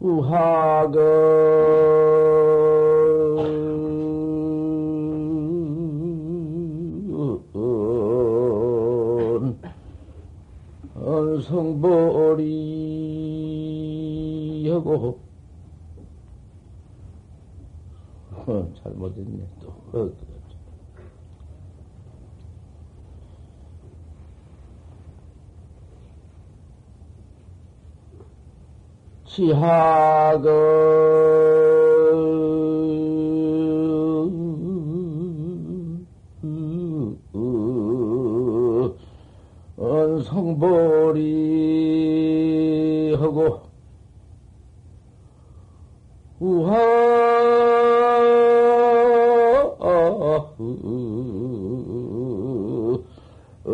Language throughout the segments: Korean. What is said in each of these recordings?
우학은 성벌이 하고. 어, 잘못했네 또 지하거 성벌이 하고 우하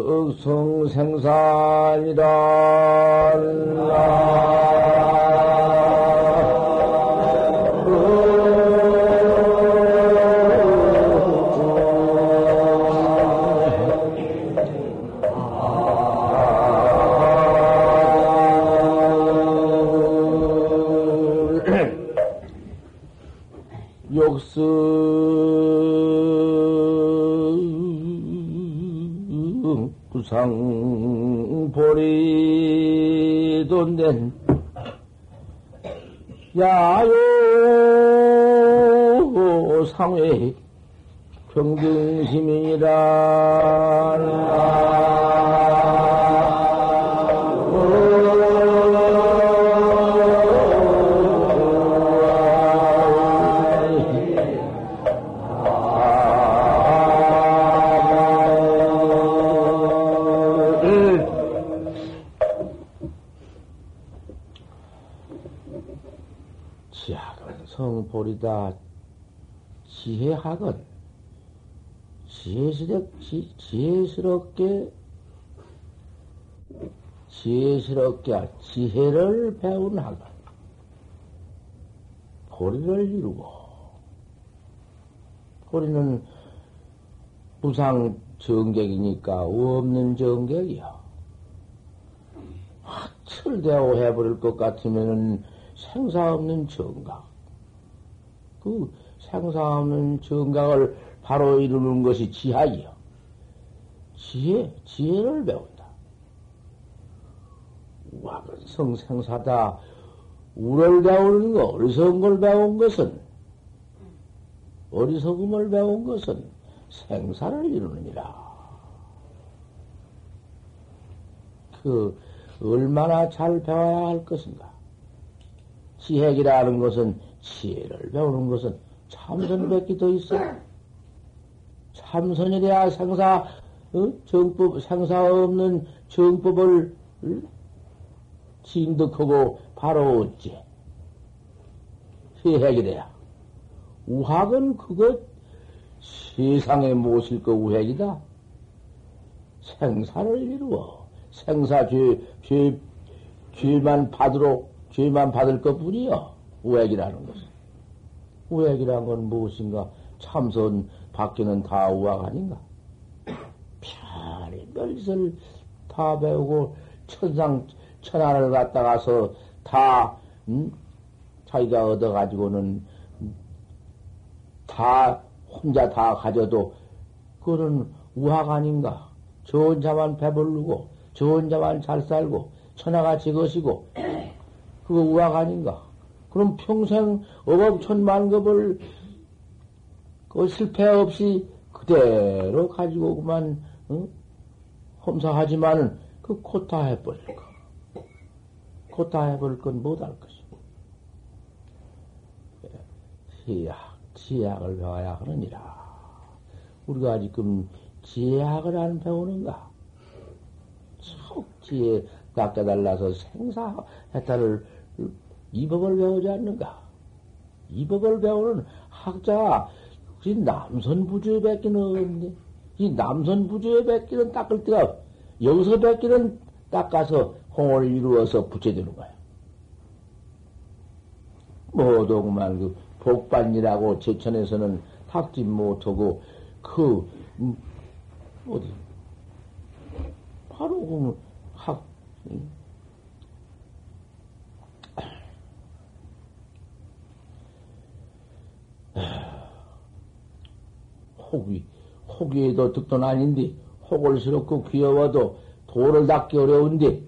성생산이라 보리 돈된 야요 상회 평등시민이라 성보리다 지혜하건 지혜스럽, 지, 지혜스럽게 지혜스럽게 지혜를 배운 하건 보리를 이루고 보리는 무상 정객이니까 없는 정객이야. 철대하고 해버릴 것 같으면은 생사 없는 정각. 그 생사 없는 정각을 바로 이루는 것이 지하이요. 지혜, 지혜를 배운다. 와근성 생사다. 우를 배우는 거, 어리석은 걸 배운 것은, 어리석음을 배운 것은 생사를 이루느니라. 그, 얼마나 잘 배워야 할 것인가. 지혜기라는 것은 지혜를 배우는 것은 참선밖에 더 있어. 참선이래야 상사, 어? 정법, 상사 없는 정법을 어? 징득하고 바로 얻지. 해핵이래야. 우학은 그것 세상에 모실 거 우핵이다. 생사를 이루어. 생사 죄, 죄, 죄만 받으러, 죄만 받을 것 뿐이여. 우액이라는 것은. 우액이란 건 무엇인가? 참선 밖에는 다 우악 아닌가? 편히 별짓을 다 배우고 천상, 천하를 갔다가서 다, 음? 자기가 얻어가지고는 다, 혼자 다 가져도 그거는 우악 아닌가? 저 혼자만 배부르고, 저 혼자만 잘 살고, 천하같이 것이고, 그거 우악 아닌가? 그럼 평생 억억천만급을 그 실패 없이 그대로 가지고 그만 어? 험사하지만은 그 코타 해버릴 거. 코타 해버릴 건 못할 것이. 지약, 지약을 배워야 하느니라. 우리가 지금 지혜학을 안 배우는가? 속 지혜 깎아달라서 생사 해탈을 이 법을 배우지 않는가? 이 법을 배우는 학자가 이 남선 부주에 뱉기는 없는데, 이 남선 부주에 뱉기는 닦을 때가 여기서 뱉기는 닦아서 홍을 이루어서 붙여주는 거야. 그만 그 복반이라고 제천에서는 탁지 못하고 그 음, 어디 바로 그, 뭐, 혹이, 혹위에도 득돈 아닌데, 혹을 스럽고 귀여워도 도를 닦기 어려운데,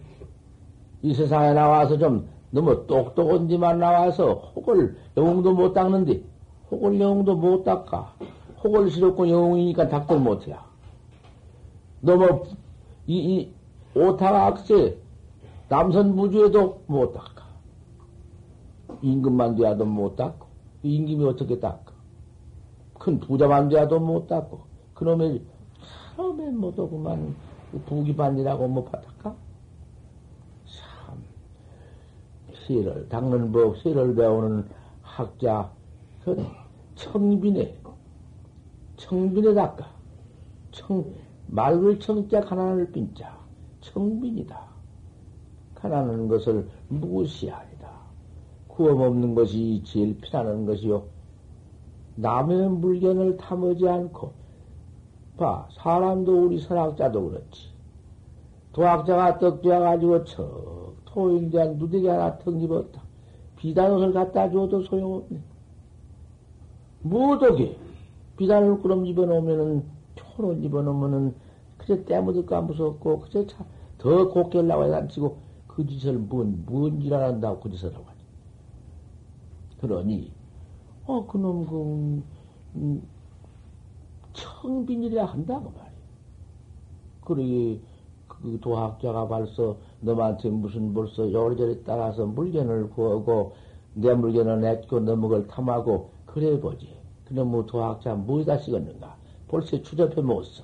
이 세상에 나와서 좀 너무 똑똑한 데만 나와서 혹을 영웅도 못 닦는데, 혹을 영웅도 못 닦아. 혹을 스럽고 영웅이니까 닦들 못해야. 너무, 이, 이, 오타가 악세, 남선 무주에도 못 닦아. 임금만 돼야도 못 닦고, 임금이 어떻게 닦아? 큰 부자만 돼야도 못 닦고, 그놈의 처음에 못 오구만 부기반이라고 못 받았까? 참, 시를 닦는 법, 시를 배우는 학자, 그 청빈에, 청빈에 닦아. 청, 말을 청자, 가난을 빈자. 청빈이다. 가난한 것을 무시하니다. 구험 없는 것이 제일 피하는 것이요. 남의 물건을 탐하지 않고, 봐, 사람도 우리 선학자도 그렇지. 도학자가 떡되어가지고 척 토인대한 누대기 하나 턱 입었다. 비단 옷을 갖다 줘도 소용없네. 못하게 비단을 그럼 입어놓으면은 초로 입어놓으면은 그저 때묻을까 무섭고 그저 참더 곱게 하려고 해단치고 그 짓을 뭔, 뭔일안 한다고 그 짓을 하고 하니. 그러니 어 그놈 그 음, 청빈이라 한다고 말이야. 그러기 그 도학자가 벌써 너한테 무슨 벌써 요리저리 따라서 물건을 구하고 내 물건을 내고 너 먹을 탐하고 그래 보지. 그놈의 도학자 뭐다 식었는가? 벌써 추접해 먹었어.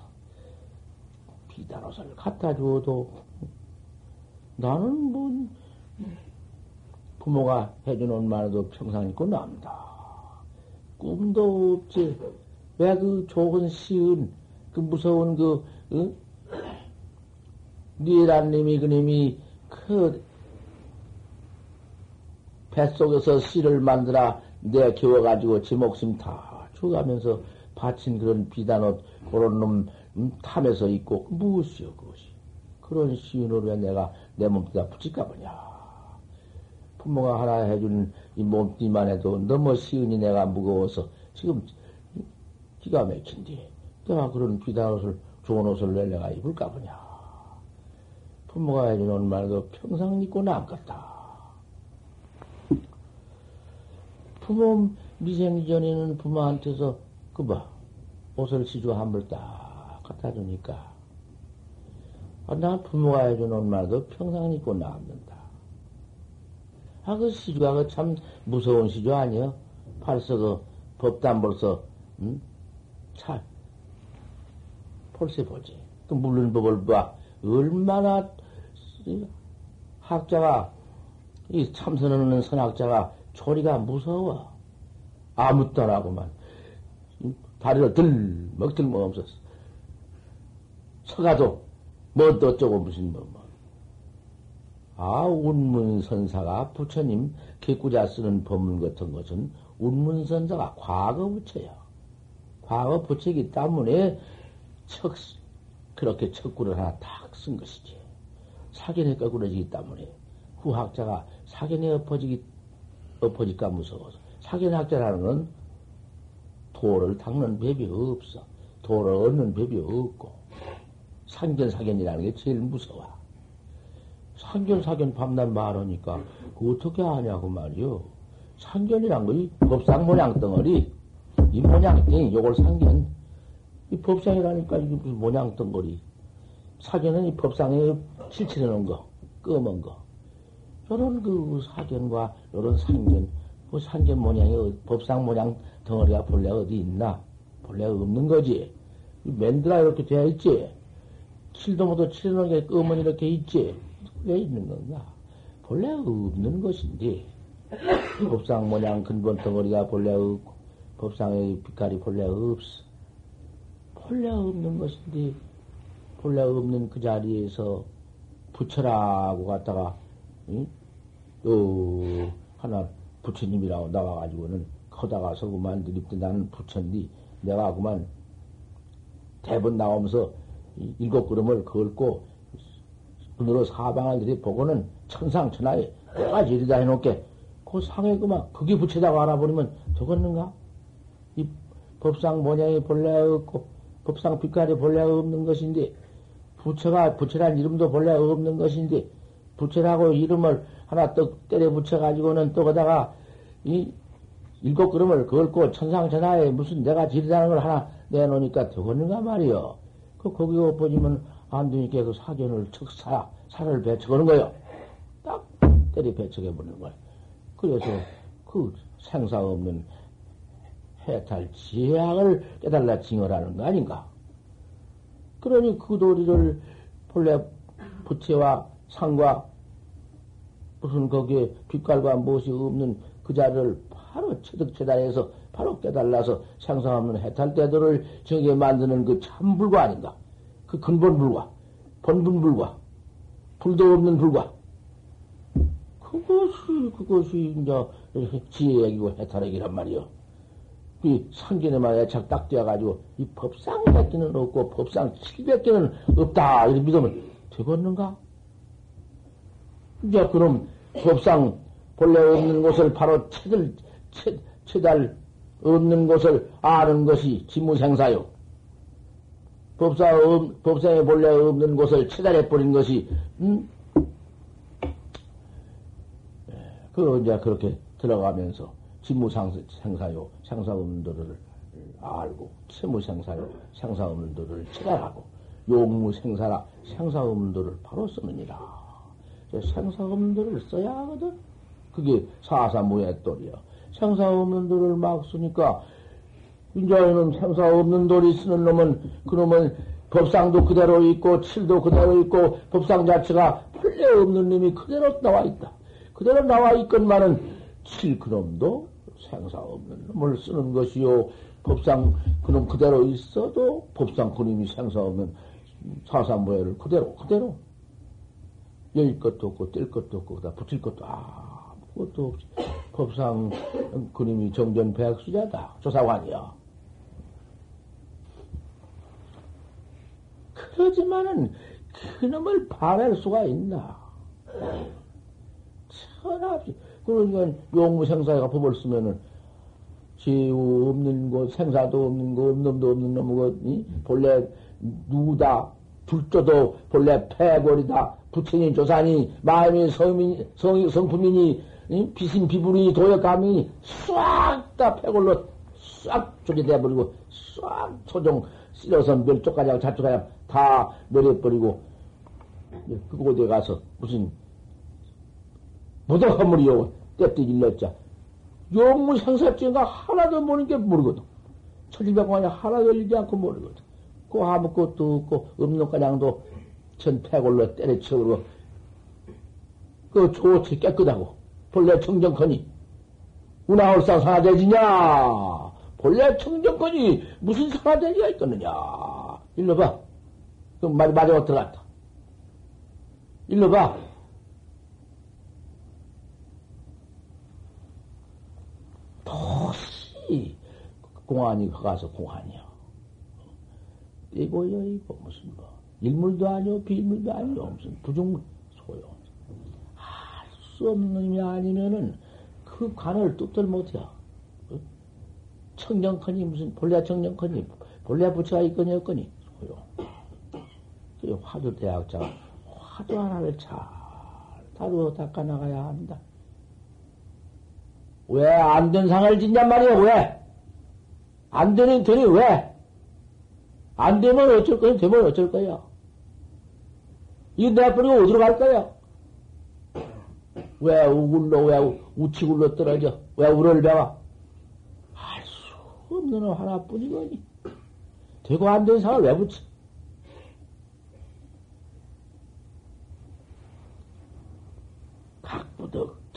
비단옷을 갖다 주어도 나는 뭐 부모가 해주는 말도 평상 있고 남다. 꿈도 없지. 왜 그 좋은 시은, 그 무서운 그, 응? 니란님이 그님이 그 뱃속에서 씨를 만들어 내 키워가지고 지 목숨 다 죽어가면서 바친 그런 비단옷, 그런 놈 음, 탐에서 있고, 무엇이여, 그것이. 그런 시인으로 왜 내가 내 몸뚱이가 붙일까 보냐. 부모가 하나 해준 이 몸뚱이만 해도 너무 시은이 내가 무거워서 지금 기가 막힌디. 내가 그런 비단 옷을, 좋은 옷을 왜 내가 입을까 보냐. 부모가 해주는 말도 평생 입고 남겠다. 부모 미생 전에는 부모한테서 그 봐. 옷을 시주 한벌 딱 갖다 주니까. 아, 나 부모가 해주는 말도 평생 입고 남는다. 아, 그 시주가 그 참 무서운 시주 아니여? 벌써 그 법단 벌써, 응? 차, 폴세 보지. 그 물른 법을 봐. 얼마나 학자가, 이 참선하는 선학자가 초리가 무서워. 아무 따라고만. 다리를 들, 먹들 뭐 없었어. 서가도, 뭐또 어쩌고 무슨 뭐, 뭐. 아, 운문선사가 부처님 개구자 쓰는 법문 같은 것은 운문선사가 과거 부처야. 과거 부책이 때문에 척, 그렇게 척구를 하나 탁쓴 것이지. 사견에 거꾸러지기 때문에 후학자가 사견에 엎어지기, 엎어질까 무서워서. 사견학자라는 건 도를 닦는 법이 없어. 도를 얻는 법이 없고. 상견사견이라는 게 제일 무서워. 상견사견 밤낮 말하니까 어떻게 하냐고 말이요. 상견이란 거이 법상 모양 덩어리. 이 모양땡, 요걸 상견. 이 법상이라니까 이게 무슨 모양 덩거리. 사견은 이 법상에 칠칠해 놓은 거, 검은 거. 요런 그 사견과 요런 상견, 그 상견 모양이 법상 모양 덩어리가 본래 어디 있나? 본래 없는 거지. 맨드라 이렇게 되어 있지. 칠도 모두 칠해놓은 게 검은 이렇게 있지. 왜 있는 건가? 본래 없는 것인데, 법상 모양 근본 덩어리가 본래 없고, 법상의 빛깔이 본래 없어. 본래 없는 것인데, 본래 없는 그 자리에서 부처라고 갖다가, 응? 어, 하나 부처님이라고 나와가지고는 커다가 서구만 드립대 나는 부처인데, 내가 그만 대본 나오면서 일곱 그름을 걸고, 눈으로 사방을 들이보고는 천상천하에 내가 지리다 해놓게, 그 상에 그만, 그게 부처다고 알아버리면 되겠는가? 법상 모양이 본래 없고, 법상 빛깔이 본래 없는 것인데, 부처가, 부처란 이름도 본래 없는 것인데, 부처라고 이름을 하나 떡 때려 붙여가지고는 또 거다가, 이, 일곱 그름을 걸고 천상천하에 무슨 내가 지리다는 걸 하나 내놓으니까 되겠는가 말이요. 그, 거기 엎어지면 안 되니까 그 사견을 척 사, 살을 배척하는 거요. 딱 때려 배척해버리는 거야. 그래서 그 생사 없는 해탈 지혜학을 깨달라 징어라는 거 아닌가? 그러니 그 도리를 본래 부채와 상과 무슨 거기에 빛깔과 무엇이 없는 그 자리를 바로 체득체달해서 바로 깨달라서 생사 없는 해탈 대도를 정해 만드는 그 참불과 아닌가? 그 근본 불과, 본분 불과, 불도 없는 불과. 그것이, 그것이 이제 지혜액이고 해탈액이란 말이요. 이 상견에만 애착 딱 떼어가지고 이 법상 100개는 없고 법상 700개는 없다. 이렇게 믿으면 되겠는가? 이제 그럼 법상 본래 없는 것을 바로 채들, 채, 채달 없는 것을 아는 것이 지무생사요. 법사, 법상에 본래 없는 것을 채달해버린 것이, 음? 예, 그, 이제 그렇게 들어가면서 지무생사요, 생사 없는 도를 알고, 채무생사요, 생사 없는 도를 채달하고, 용무생사라, 생사 없는 도를 바로 쓰느니라. 생사 없는 도를 써야 하거든. 그게 사사무의 돌이야. 생사 없는 도를 막 쓰니까, 이제는 생사 없는 돌이 쓰는 놈은 그놈은 법상도 그대로 있고 칠도 그대로 있고 법상 자체가 본래 없는 놈이 그대로 나와 있다. 그대로 나와 있건만은 칠 그놈도 생사 없는 놈을 쓰는 것이요. 법상 그놈 그대로 있어도 법상 그놈이 생사 없는 사사무예를 그대로 그대로 열 것도 없고 뗄 것도 없고 다 붙일 것도 아무것도 없이 법상 그림이 정전 백수자다 조사관이야. 그러지만은 그놈을 바랄 수가 있나? 천하없이. 그러니까 용무생사가 법을 쓰면은 지우 없는 곳, 생사도 없는 곳, 없는도 없는 놈이 본래 누다, 불조도 본래 폐골이다, 부처님 조산이, 마음이 성민, 성, 성품이니, 비신 비불이 도역감이 싹다 폐골로 싹 조리돼버리고, 싹 초종, 하고 자쪽까지 하고 다 내려버리고, 그곳에 가서 무슨, 무더 허물이요. 때때 일렀자. 용무 생사증가 하나도 모르는 게 모르거든. 천지백만이 하나도 일지 않고 모르거든. 그 아무것도 없고, 없는 가량도 전 폐골로 때려치우고, 그 조치 깨끗하고, 본래 청정커니, 운하월상 사대지냐? 본래 청정커니 무슨 사대지가 있겠느냐? 일로 봐. 그 말, 마지막 들어갔다. 일로 봐. 도시 공안이 가서 공안이야. 이거요, 이거 무슨 뭐. 일물도 아니오, 비물도 아니오. 무슨 부중 소용. 할수 없는 놈이 아니면은 그 관을 뚝들 못해. 청정커니 무슨 본래 청정커니 본래 부처가 있거니 없거니 소용. 그 화두 대학자가 화두 하나를 잘 다루어 닦아 나가야 한다. 왜 안 된 상을 짓냔 말이야, 왜? 안 되는 되니 왜? 안 되면 어쩔 거야? 되면 어쩔 거야? 이거 내버리고 어디로 갈 거야? 왜 우굴로, 왜 우치굴로 떨어져? 왜 우를 배워? 알 수 없는 하나뿐이거니. 되고 안 된 상을 왜 붙여?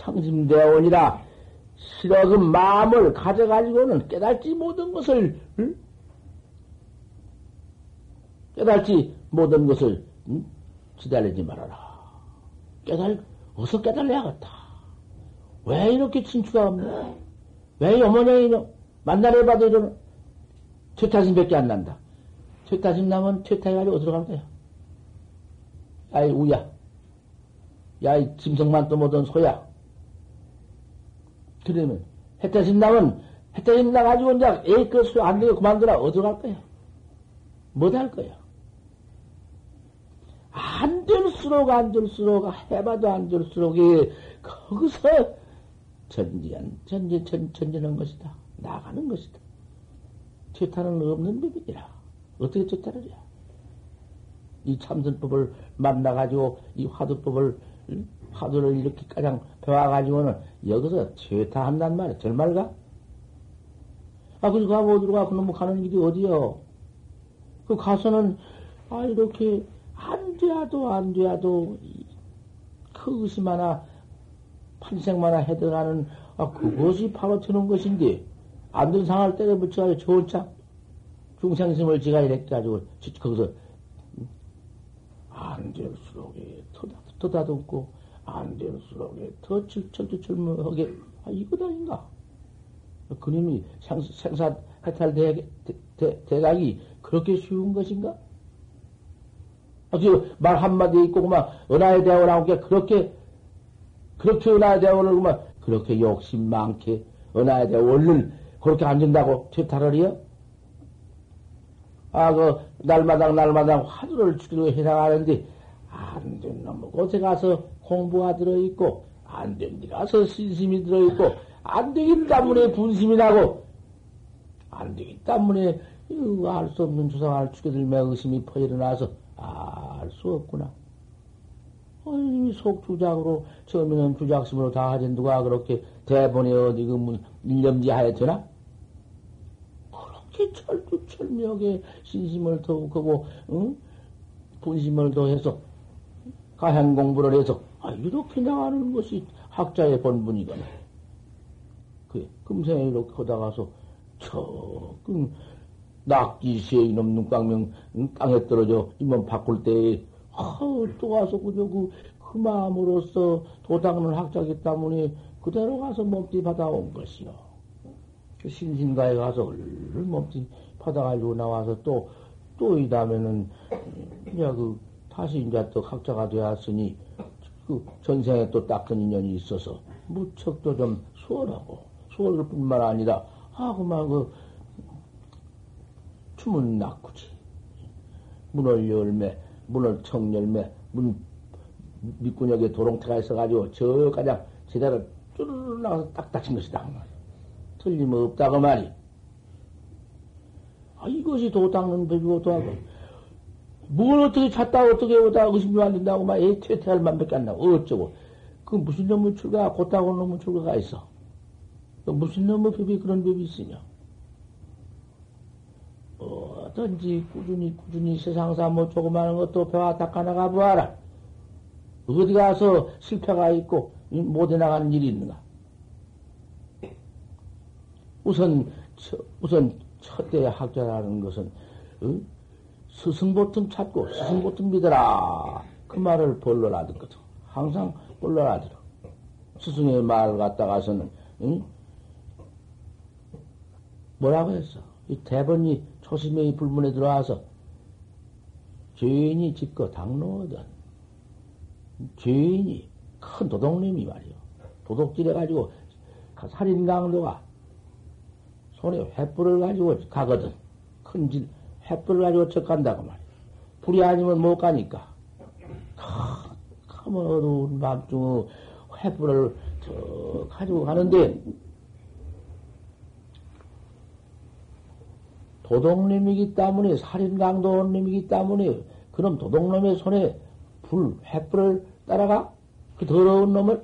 각부덕 청심대원이라 싫어 그 마음을 가져가지고는 깨달지 못한 것을 응? 깨달지 못한 것을 응? 기다리지 말아라. 깨달 어서 깨달아야겠다. 왜 이렇게 친추가 없나? 왜 어머니는 만나려 봐도 이러는 퇴타심밖에 안 난다. 퇴타심 나면 퇴타해가지고 어디로 갈 거야? 아이 우야. 야, 이 짐승만 또 못한 소야. 그러면, 해태신 남은 해ጠ이 나가지고 이제 에이 그수안 되게 그만두라 어디로 갈 거야? 못할 거야? 안 될수록 안 될수록 해봐도 안 될수록 거기서 전지한 전지 전 전진한 것이다 나가는 것이다. 퇴타는 없는 법이니라. 어떻게 해? 이 참선법을 만나가지고 이 화두법을 화두를 이렇게 가장 배워가지고는 여기서 퇴타한단 말이야. 정말가? 아, 그래서 가고 어디로 가? 그놈 가는 길이 어디요? 그 가서는, 아, 이렇게 안 돼야도 안 돼야도 그 하나, 판생 하나 해들어가는, 아, 그것이 바로 되는 것인데, 안 된 상을 때려 붙여가지고 좋은 차, 중생심을 지가 이렇게 가지고, 거기서, 안 될수록에 더 다듬고, 안 될수록에 더 철두철무하게, 아, 이것 아닌가? 그님이 생사 해탈 대각이 그렇게 쉬운 것인가? 아, 말 한마디 있고, 그만, 은하의 대원하고 게 그렇게, 그렇게 은하의 대원을 그만, 그렇게 욕심 많게, 은하의 대원을 그렇게 앉는다고 퇴타를 해요? 아, 그, 날마당, 날마당 화두를 주기로 해나가는데, 안 된 놈의 곳에 가서 공부가 들어있고, 안 된 데 가서 신심이 들어있고, 안 되기 때문에 분심이 나고, 안 되기 때문에 알 수 없는 조상을 죽여들며 의심이 퍼일어나서 알수 없구나. 어이, 속주작으로, 처음에는 주작심으로 다 하지 누가 그렇게 대본에 어디 그 일념지 하에 되나? 그렇게 철두철미하게 신심을 더욱하고, 응? 분심을 더해서, 가행 공부를 해서, 아, 이렇게 나가는 것이 학자의 본분이거나. 그, 금생에 이렇게 하다가서, 저, 낙지시에 이놈 눈깡명 땅에 떨어져 이몸 바꿀 때, 아, 또 와서 그저 그, 그 마음으로서 도닦는 학자기 때문에 그대로 가서 몸띠 받아온 것이요. 그 신신가에 가서 얼른 몸띠 받아가지고 나와서 또, 또 이 다음에는, 이제 그, 다시 이제 또 학자가 되었으니, 그 전생에 또 닦은 인연이 있어서 무척 또 좀 수월하고, 수월 뿐만 아니라, 아, 그만 그, 춤은 낙구지. 문을 열매, 문을 청열매, 문, 밑구녕에 도롱태가 있어가지고 저 가장 제대로 쭈르르 나가서 딱 닫힌 것이다. 그 틀림없다고 그 말이. 아, 이것이 도 닦는 법이고 도하고. 뭘 어떻게 찾다 어떻게 오다 의심이 안 된다고 막 퇴퇴할 만밖에 안 나고 어쩌고. 그 무슨 놈의 출가, 곧다고 놈의 출가가 있어. 무슨 놈의 법이 그런 법이 있으냐. 뭐든지 꾸준히 꾸준히 세상사 뭐 조그마한 것도 배워 닦아나가 보아라. 어디 가서 실패가 있고 못해 나가는 일이 있는가? 우선 우선 첫째 학자라는 것은 어? 스승보통 찾고 스승보통 믿어라 그 말을 벌러 놔듣거든. 항상 벌러 놔들어. 스승의 말을 갖다가서는 응? 뭐라고 했어? 이 대번이 초심의 불문에 들어와서 죄인이 짓거 당로거든. 죄인이 큰 도둑님이 말이요. 도둑질 해가지고 살인 강도가 손에 횃불을 가지고 가거든. 큰 질, 횃불을 가지고 척 간다고 말이야. 불이 아니면 못 가니까. 컴 어두운 밤중에 횃불을 저 가지고 가는데 도둑님이기 때문에, 살인강도님이기 때문에, 그럼 도둑놈의 손에 불, 횃불을 따라가? 그 더러운 놈을?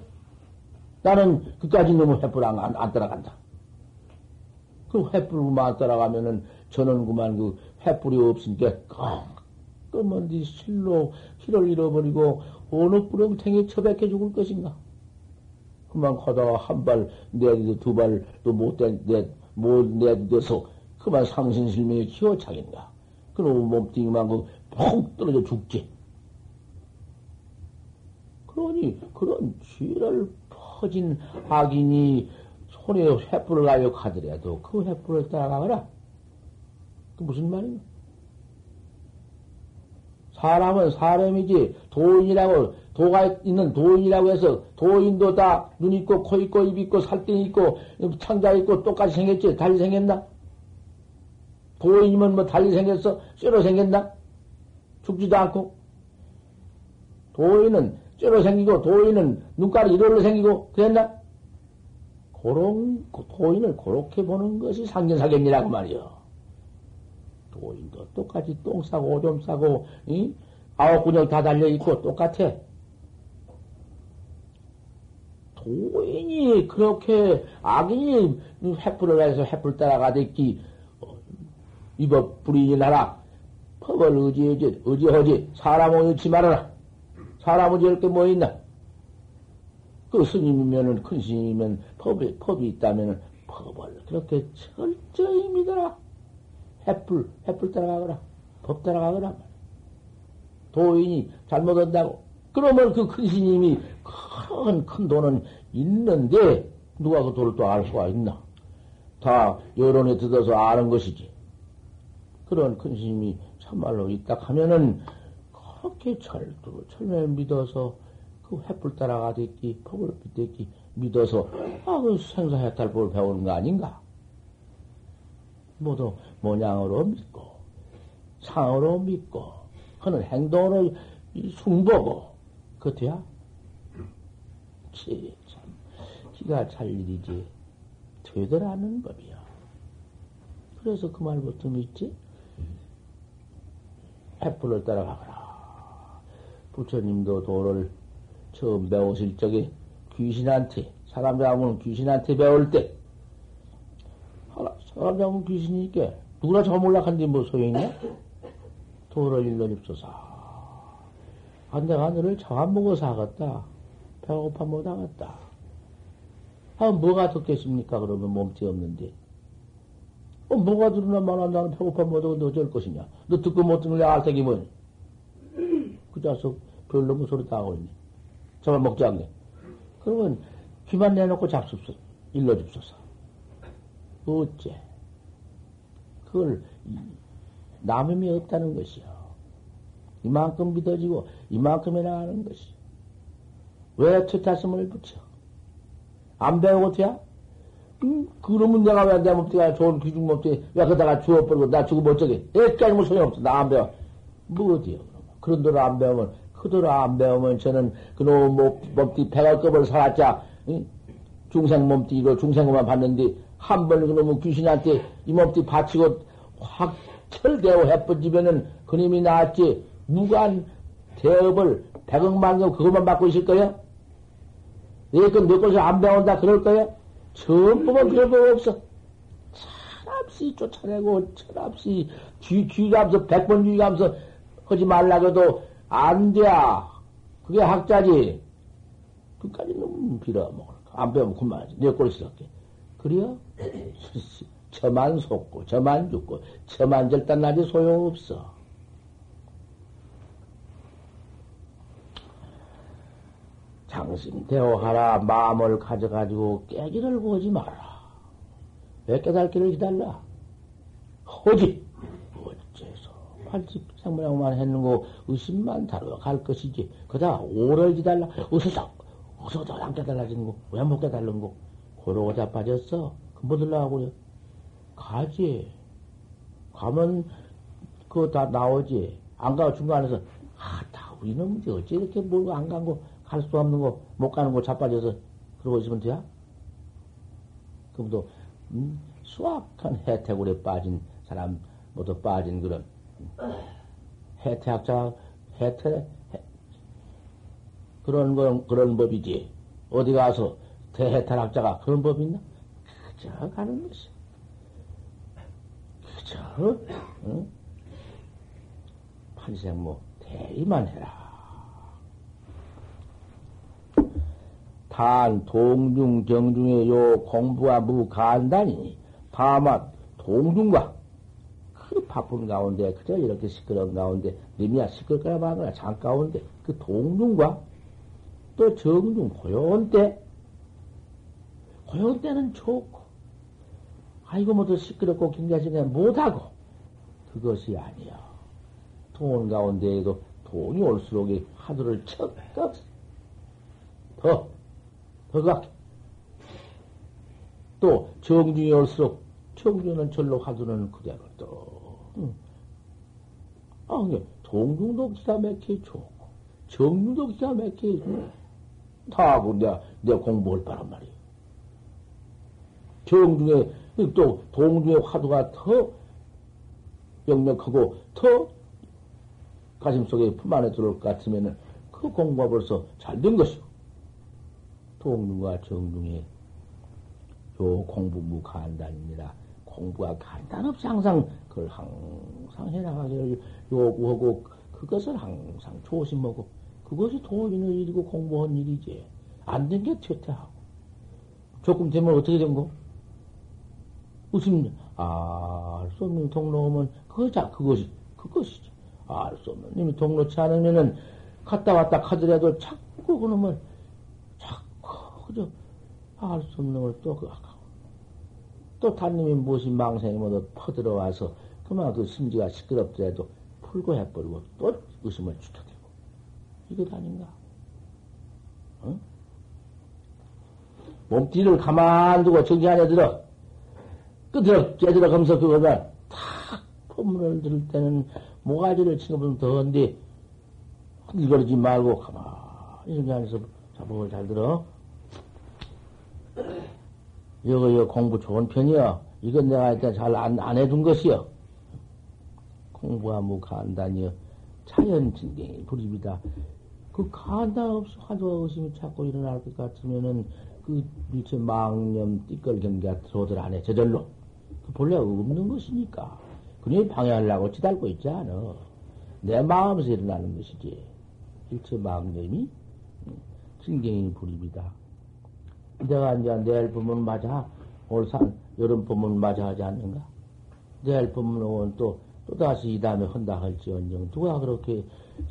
나는 그까지 놈의 횃불 안, 안, 안 따라간다. 그 횃불만 따라가면은 저는 그만 그 횃불이 없으니까 껌껌한 뒤 실로 실을 잃어버리고 어느 뿌렁탱이 처박혀 죽을 것인가? 그만 가다가 한 발 내디도 두 발도 못 내, 못 내디뎌서 그만 상신실명의 기호착인가. 그놈 몸뚱이만 그푹 떨어져 죽지. 그러니 그런 죄를 퍼진 악인이 손에 횃불을 가지고 가더라도 그 횃불을 따라가거라. 그 무슨 말인가? 사람은 사람이지 도인이라고 도가 있는 도인이라고 해서 도인도 다 눈 있고 코 있고 입 있고 살땡 있고 창자 있고 똑같이 생겼지 달리 생겼나? 도인이면 뭐 달리 생겼어? 쇠로 생겼나? 죽지도 않고 도인은 쇠로 생기고 도인은 눈깔이 이rol로 생기고 그랬나? 그런 도인을 그렇게 보는 것이 상견사견이라고 말이요. 도인도 똑같이 똥 싸고 오줌 싸고 이? 아홉 근육 다 달려 있고 똑같아. 도인이 그렇게 악인이 횃불을 해서 횃불 따라가댔기 이법 불인이 나라 법을 의지하지 의지하지 사람을 의지 말아라. 사람을 지을 게뭐 있나? 그 스님이면은 큰 스님이면 법이 법이 있다면은 법을 그렇게 철저히 믿어라. 햇불 햇불 따라가거라. 법 따라가거라. 도인이 잘못한다고. 그러면 그 큰 스님이 큰, 큰 돈은 있는데, 누가 그 돈을 또 알 수가 있나? 다 여론에 들어서 아는 것이지. 그런 큰 스님이 참말로 있다 하면은, 그렇게 철, 철매 믿어서 그 횃불 따라가듯이 법을 믿듯이 믿어서 아, 그 생사해탈법을 배우는 거 아닌가? 모두 모양으로 믿고 상으로 믿고 하는 행동으로 숭보고 그때야 참 기가 찰 일이지 되더라는 법이야. 그래서 그 말부터 믿지? 횃불을 따라가거라. 부처님도 도를 처음 배우실 적에 귀신한테, 사람 잡으면 귀신한테 배울 때, 사람 잡으면 귀신이 있게, 누구나 저 몰락한데 뭐 소용이냐? 도를 일러줍소서. 아, 내가 너를 저안 먹어서 하겠다. 배고파 못 하겠다. 아, 뭐가 듣겠습니까? 그러면 몸띠 없는데. 어, 뭐가 들으나 말아 나는 배고파 못 하고 너 어쩔 것이냐? 너 듣고 못 듣는 내 알색이 뭐니? 그 자식 별로 무 소리 다 하고 있네. 정말 먹지 않게. 그러면 귀만 내놓고 잡수소, 일러줍소서. 어째? 그걸 남음이 없다는 것이요. 이만큼 믿어지고 이만큼이나 하는 것이. 왜 첫타슴을 붙여? 안 배우고 돼야? 음, 그러면 내가 왜 내 몸띠가 좋은 귀중 몸띠, 왜 그다가 주워버리고 나 죽으면 어쩌게? 애까지 뭐 소용없어. 나 안 배워. 뭐 어디요. 그런 대로 안 배우면 그대로 안 배우면 저는 그놈 몸띠 배가 겁을 살았자 응? 중생 몸띠로 중생만 봤는데 한 번 그놈의 귀신한테 이 몸띠 바치고 확 철대고 해버지면은 그님이 나왔지 무관 대업을 백억만경 그것만 받고 있을 거야? 예컨 몇 곳을 안 배운다 그럴 거야? 보면 그럴 거 없어. 철없이 쫓아내고 철없이 뒤, 뒤가면서 백번 뒤가면서 하지 말라고도 안 돼. 그게 학자지. 그까지는 빌어먹을까. 안 배우면 그만하지. 내 꼴이 스럽게. 그래요? 저만 속고, 저만 죽고, 저만 절단나지 소용없어. 장심 대오하라 마음을 가져가지고 깨기를 보지 마라. 왜 깨달기를 기달라? 허지. 팔집 생모양만 했는 거 의심만 다루어 갈 것이지. 그다 오를 기달라. 어서서, 어서도 안 깨달아지는 거. 왜 못 깨달는 거? 고로고 자빠졌어. 금보 들라고요. 가지. 가면 그거 다 나오지. 안 가고 중간에서, 아, 다 우리는 어째 이렇게 뭘안 간 거, 갈 수 없는 거, 못 가는 거 자빠져서 그러고 있으면 돼야? 그럼도, 음, 수확한 혜택으로 빠진 사람, 모두 빠진 그런 해태학자, 해태, 그런 건, 그런 법이지. 어디 가서 대해탈학자가 그런 법이 있나? 그저 가는 것이. 그저, 응? 판생 뭐, 대의만 해라. 단, 동중, 정중의 요 공부와 무간단이 다만 동중과 그 바쁜 가운데, 그저 이렇게 시끄러운 가운데, 님이야 시끄럽거나 말거나 장 가운데, 그 동중과 또 정중, 고요한 때, 고요한 때는 좋고, 아이고, 뭐더 시끄럽고, 굉장히 못하고, 그것이 아니야. 통원 가운데에도 통이 올수록 이 화두를 척떡 더, 더 각. 또 정중이 올수록 정중은 절로 화두는 그대로 또. 응. 아, 근데 동중도 기가 막히게 좋고, 정중도 기가 막히게 좋고, 다 하고 내가, 내가 공부할 바란 말이에요. 정중에, 또 동중의 화두가 더 역력하고 더 가슴 속에 품 안에 들어올 것 같으면은 그 공부가 벌써 잘 된 것이고, 동중과 정중에 요 공부 무간단입니다. 공부가 간단 없이 항상 그걸 항상 해나가기를 요구하고 그것을 항상 조심하고 그것이 도인의 일이고 공부한 일이지. 안 된 게 퇴퇴하고. 조금 되면 어떻게 된 거? 웃음, 알수 없는 동로 오면 그거자, 그것이, 그것이죠. 알 수 없는. 이미 동로치 않으면은 갔다 왔다 하더라도 자꾸 그놈을 자꾸, 그저, 알 수 없는 걸 또, 그, 또 단님이 무엇이 망상이 모두 퍼들어와서 그만 그 심지가 시끄럽더라도 풀고 해버리고 또 의심을 주터대고 이것 아닌가? 어? 몸띠를 가만 두고 정지 안에 들어 끝으로 깨들어 가면서 그거가 탁 포문을 들을 때는 모가지를 치는 더한데 흔들거리지 말고 가만히 정지 안에서 자복을 잘 들어 이거, 이거 공부 좋은 편이여. 이건 내가 일단 잘안 안 해둔 것이여. 공부가 뭐 간단이여. 자연 진경이 불입이다. 그 간단 없어 화두가 의심이 자꾸 일어날 것 같으면은 그 일체 망념 띠끌 경계가 들어오들 안에 저절로. 그 본래 없는 것이니까. 그니 방해하려고 치달고 있지 않아. 내 마음에서 일어나는 것이지. 일체 망념이 진경이 불입이다. 내가 이제 내일 봄은 맞아. 올 산, 여름 봄은 맞아 하지 않는가? 내일 봄은 오면 또, 또다시 이 다음에 헌다 할지언정. 누가 그렇게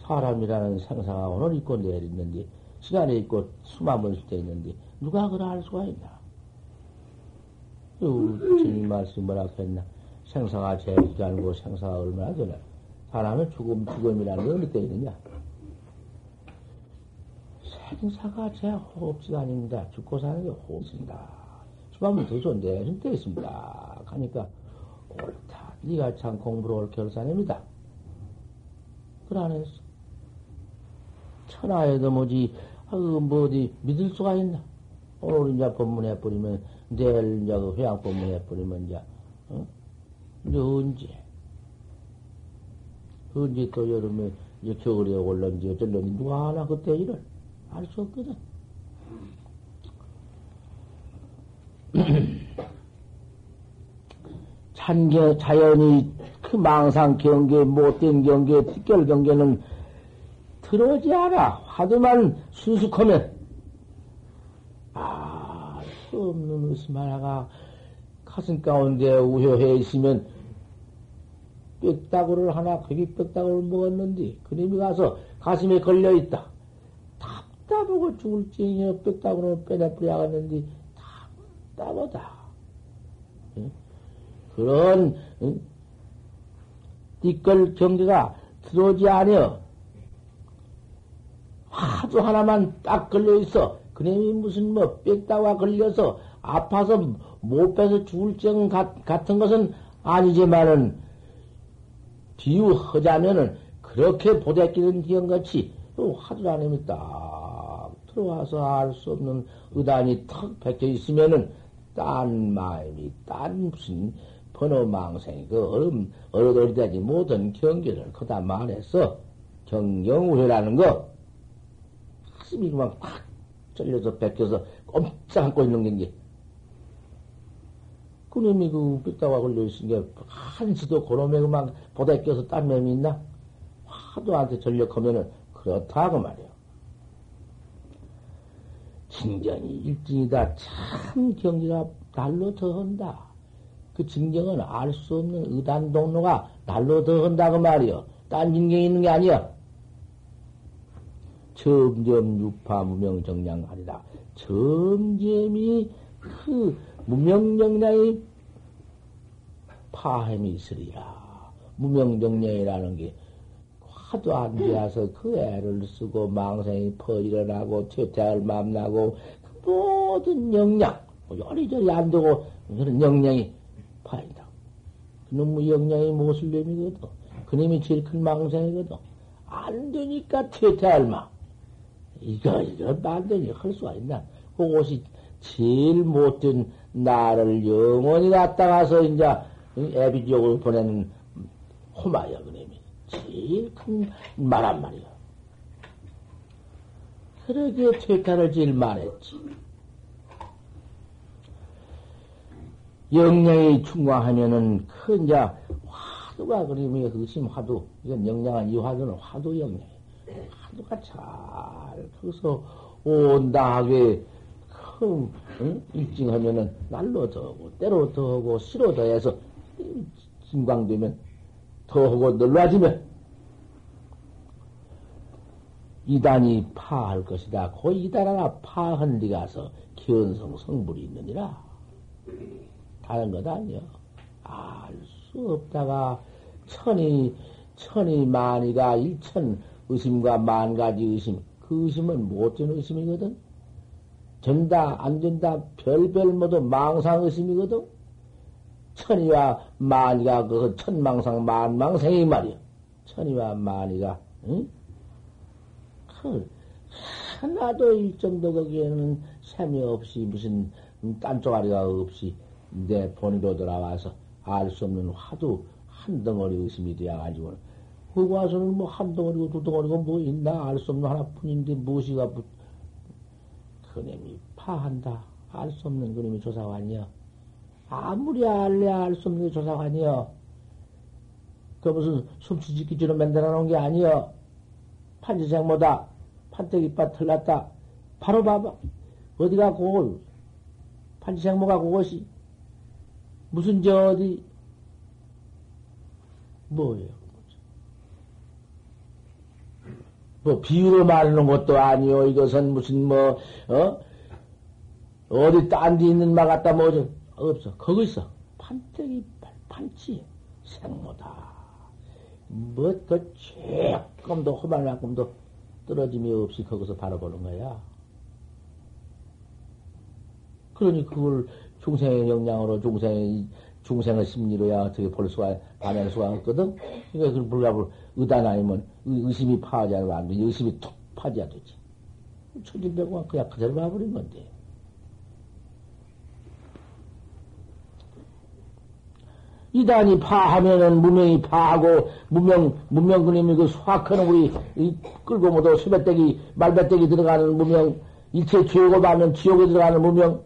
사람이라는 생사가 오늘 있고 내일 있는데, 시간에 있고 수만 수도 있는데, 누가 그걸 알 수가 있나? 주님 말씀 뭐라 했나? 생사가 제기가 아니고 생사가 얼마나 되나? 사람은 죽음, 죽음이라는 게 어느 때 있느냐? 생사가 제 호흡지가 아닙니다. 죽고 사는 게 호흡입니다. 수하면 되죠. 내는 때 있습니다. 하니까 옳다. 네가 참 공부로 올 결산입니다. 그러안했어 천하에도 뭐지, 아, 뭐 어디 믿을 수가 있나? 오늘 이제 법문해 버리면, 내일 이제 그 회양 법문 해 버리면 이제, 어? 언제? 언제 또 여름에 이제 겨울에 올런지 어쩔런지 누가 하나 그때 일을? 알 수 없거든. 찬경, 자연이 그 망상 경계, 못된 경계, 특결 경계는 들어오지 않아. 하도만 순숙하면. 아, 수 없는 의심 하나가 가슴 가운데 우효해 있으면 뼈다구를 하나, 거기 뼈다구를 먹었는데, 그님이 가서 가슴에 걸려 있다. 답답하고 죽을지니 뼈다구로 빼내뿌려야겠는데 답답하다. 그런 띠끌 경계가 들어오지 않여 하도 하나만 딱 걸려 있어. 그놈이 무슨 뭐 뼈다가 걸려서 아파서 못 빼서 죽을 정 같은 것은 아니지만은 비유하자면은 그렇게 보대끼는 기형같이 화두 안에면 딱 들어와서 알 수 없는 의단이 턱 박혀 있으면은 딴 마음이 딴 무슨 번호망생이 그 얼음 얼어돌이되지 못한 경계를 그다 말해서 경경우회라는 거. 가슴이 그만 팍 쫄려서 뺏겨서 꼼짝 않고 있는 경계 그놈이 그 삐따가 걸려있은 게 한시도 그놈에 그만 보다 껴서 딴 맴이 있나? 하도 한테 전력하면은 그렇다 그 말이야. 진경이 일진이다. 참 경기가 날로 더 한다. 그 진경은 알 수 없는 의단 동로가 날로 더 한다 그 말이여. 딴 진경이 있는 게 아니야. 점점 유파 무명정량 아니다. 점점이 그 무명정량이 파햄이 있으리라. 무명정량이라는 게 하도 안 되어서 그 애를 쓰고 망생이 퍼일어나고 퇴퇴할 맘 나고 그 모든 영양 뭐 요리저리 안 되고 그런 영양이 파인다. 그놈의 영양이 무엇을 놈이거든. 그놈이 제일 큰 망생이거든. 안 되니까 퇴퇴할 맘. 이거 이거 안 되니 할 수가 있나? 그것이 제일 못된 나를 영원히 갖다 가서 이제 애비지옥으로 보내는 호마야 그놈이 제일 큰 말 한 말이야. 그러게 퇴타를 제일 말했지. 영양이 충광하면은 큰자 화두가 그림이 그심 화두 이건 영양한 이 화두는 화두 영양. 화두가 잘 커서 온다하게 큰 응? 일징하면은 날로 더하고 때로 더하고 시로 더해서 진광되면 더하고 놀라지면 이단이 파할 것이다. 그 이단 하나 파한 데 가서 견성 성불이 있느니라. 다른 것 아니여. 알 수 없다가 천이, 천이 만이가 일천 의심과 만 가지 의심. 그 의심은 못된 의심이거든. 된다, 안 된다, 별별 모두 망상 의심이거든. 천이와 만이가 그 천망상 만망생이 말이야. 천이와 만이가, 응? 그, 하나도 일정도 거기에는 샘이 없이 무슨 딴쪽아리가 없이 내 본의로 돌아와서 알 수 없는 화두 한 덩어리 의심이 되어가지고 거기 와서는 뭐 한 덩어리고 두 덩어리고 뭐 있나 알 수 없는 하나뿐인데 무엇이가 붙, 그놈이 파한다. 알 수 없는 그놈이 조사관이여. 아무리 알래야 알 수 없는 게 조사관이여. 그 무슨 숨치짓기처럼 만들어 놓은 게 아니여. 판지생모다. 판때기밭 틀렸다. 바로 봐봐. 어디가 그걸. 판지생모가 그것이. 무슨 저 어디. 뭐예요? 뭐 비유로 말하는 것도 아니요. 이것은 무슨 뭐 어? 어디 딴 데 있는 마 같다 뭐죠? 없어. 거기 있어. 판때기 판치 생모다. 뭐그 조금도 호만만큼도 떨어짐이 없이 거기서 바라보는 거야. 그러니 그걸 중생의 영향으로 중생의 중생의 심리로야 어떻게 볼 수가 반할 수가 없거든. 그러니까 그걸 불가불 의단 아니면 의심이 파하지 않으면 안 돼. 의심이 툭 파지야 되지. 초진백과 그냥 그대로 봐버린 건데. 이단이 파하면은 무명이 파하고 무명 무명 그림이 그 수학하는 우리 이 끌고 모두 수배떼기 말배떼기 들어가는 무명 일체 죄고 받는 지옥에 들어가는 무명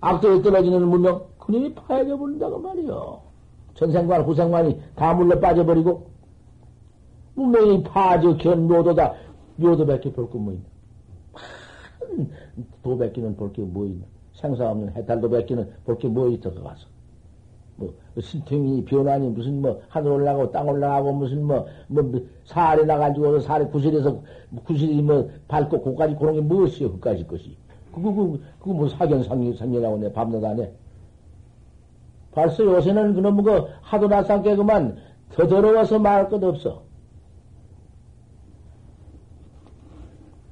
악도에 떨어지는 무명 그림이 파해져 버린다고 말이요. 전생관 후생관이 다 물러 빠져버리고 무명이 파져 견 묘도다 묘도밖에 볼 거 뭐 있나? 도밖에는 볼 게 뭐 있나? 생사 없는 해탈도 밖에는 볼 게 뭐 있어 그 가서. 뭐, 신통이 변하니 무슨 뭐, 하늘 올라가고 땅 올라가고 무슨 뭐, 뭐, 살에 나가지고 살에 구슬에서 구슬이 뭐, 밟고 고까지 그런 게 무엇이요, 그까지 것이. 그거, 그거, 그거 뭐 사견 상리라고 내 밤낮 안 해. 벌써 요새는 그놈 그 하도 나상게 그만 더 더러워서 말할 것 없어.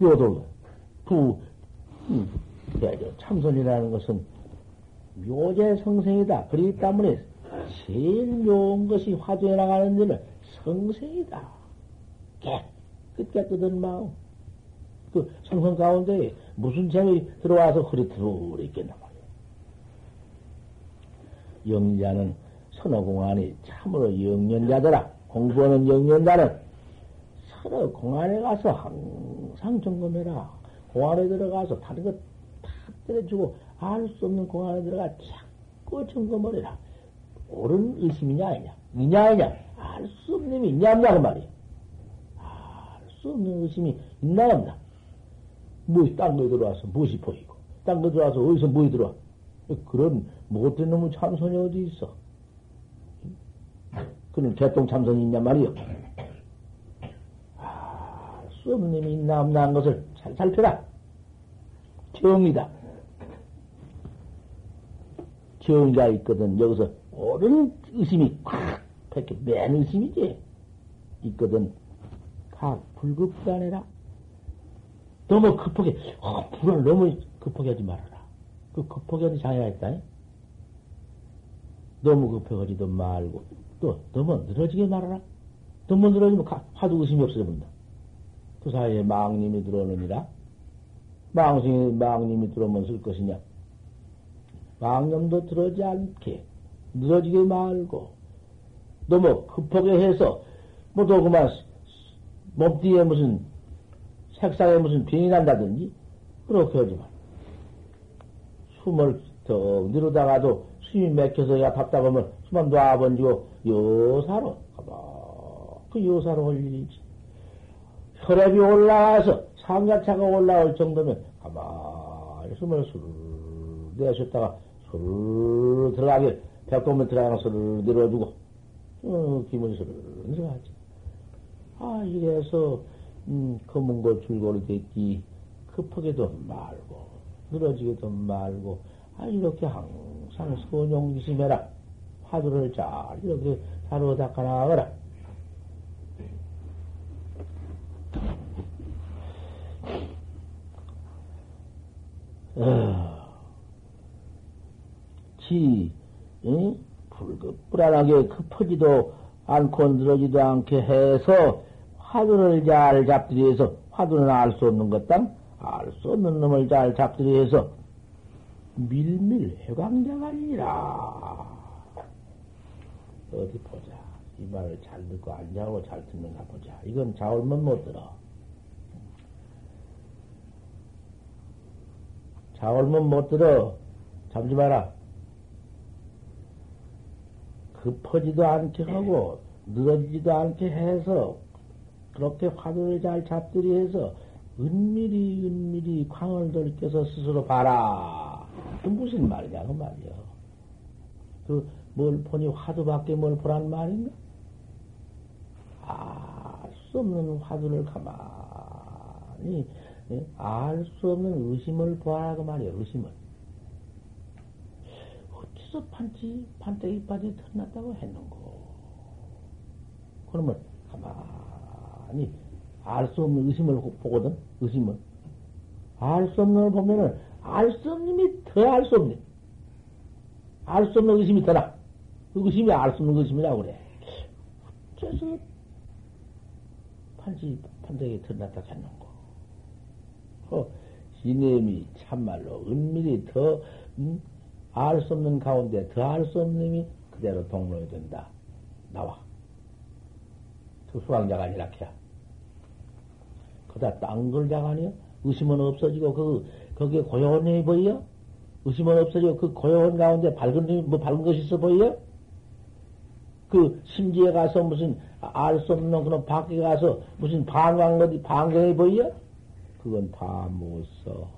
요도, 부, 음, 참선이라는 것은 묘제 성생이다. 그렇기 때문에 제일 묘한 것이 화두에 나가는 데는 성생이다. 깨끗깨끗한 마음. 그 성성 가운데 무슨 재이 들어와서 흐릿흐릿 있겠나. 영자는 선어공안이 참으로 영년자더라. 공부하는 영년자는 서로 공안에 가서 항상 점검해라. 공안에 들어가서 다른 것다 때려주고 알 수 없는 공안에 들어가 자꾸 점검을 해라. 옳은 의심이냐, 아니냐, 이냐, 아니냐, 알 수 없는 의심이 있냐, 없냐, 그 말이야. 알 수 없는 의심이 있나, 없나. 무엇이 딴 거에 들어와서 무엇이 보이고, 딴 거 들어와서 어디서 무엇이 들어와. 그런 못된 놈의 참선이 어디 있어? 그는 개똥 참선이 있냐 말이요. 알수 없는 놈이 있나, 없나 한 것을 잘 살펴라. 정이다. 정의가 있거든. 여기서 옳은 의심이 콱, 이렇게 맨 의심이지. 있거든. 각 불급단해라. 너무 급하게, 어, 불을 너무 급하게 하지 말아라. 그 급하게 있다. 너무 급해가지도 말고, 또 너무 늘어지게 말아라. 너무 늘어지면 화두 의심이 없어져 본다. 그 사이에 망님이 들어오느니라. 망신이, 망님이 들어오면 쓸 것이냐. 망념도 들어오지 않게, 늘어지게 말고, 너무 급하게 해서, 뭐 또 그만, 몸뒤에 무슨, 색상에 무슨 병이 난다든지, 그렇게 하지 마. 숨을 더 늘어다가도 숨이 맥혀서 야 답답하면 숨만 놔번지고 요사로 가봐. 그 요사로 올 일이지. 혈압이 올라와서 상자차가 올라올 정도면 가만히 숨을 술 내쉬었다가 술 들어가게 배꼽에 들어가는 술을 내려주고 어, 기분이 술 들어가지. 아 이래서 음, 검은 거 줄거리 됐기 급하게도 말고 늘어지게도 말고 아 이렇게 항상 선용기심해라 화두를 잘 이렇게 다루어 닦아나가라 어, 지, 응? 불급, 불안하게 급하지도 않고 늘어지도 않게 해서 화두를 잘 잡들이 해서 화두는 알 수 없는 것당 알 수 없는 놈을 잘 잡들이 해서 밀밀 해광자가 아니라. 어디 보자. 이 말을 잘 듣고 앉아고 잘 듣는가 보자. 이건 자올면 못 들어. 자올면 못 들어. 잡지 마라. 급하지도 않게 하고 늘어지지도 않게 해서 그렇게 화두를 잘 잡들이 해서 은밀히 은밀히 광을 돌켜서 스스로 봐라. 그 무슨 말이냐 그 말이야. 그뭘 보니 화두밖에 뭘 보란 말인가? 알 수 없는 화두를 가만히 예? 알수 없는 의심을 보아라 그 말이야 의심을. 어째서 판치 판때기 빠지 털났다고 했는고? 그러면 가만 아니, 알 수 없는 의심을 보거든, 의심은. 알수 없는 걸 보면은, 알 수 없는 놈이 더 알 수 없네. 알 수 없는 의심이 더나. 그 의심이 알 수 없는 의심이라고 그래. 어째서, 판지, 판정이 드러났다 거. 어, 이념이 참말로 은밀히 더, 음, 알수 없는 가운데 더 알 수 없는 놈이 그대로 동로에 된다. 나와. 그 수강자가 아니라 캐야. 그다 딴걸 장하니요? 의심은 없어지고, 그, 거기에 고요한 놈이 보여? 의심은 없어지고, 그 고요한 가운데 밝은 뭐 밝은 것이 있어 보여? 그, 심지에 가서 무슨, 알 수 없는 그런 밖에 가서 무슨 방광 어디, 방광이 보여? 그건 다 못 써.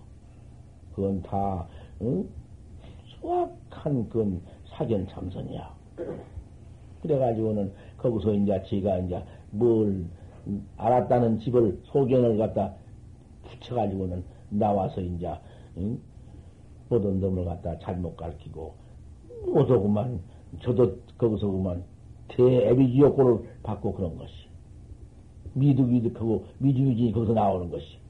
그건 다, 응? 소악한 그건 사견 참선이야. 그래가지고는 거기서 이제 지가 이제 뭘, 알았다는 집을 소견을 갖다 붙여가지고는 나와서 이제 응? 모든 놈을 갖다 잘못 가르치고 못하고 그만 저도 거기서 그만 대애비지 욕구를 받고 그런 것이 미득미득하고 미지미지 거기서 나오는 것이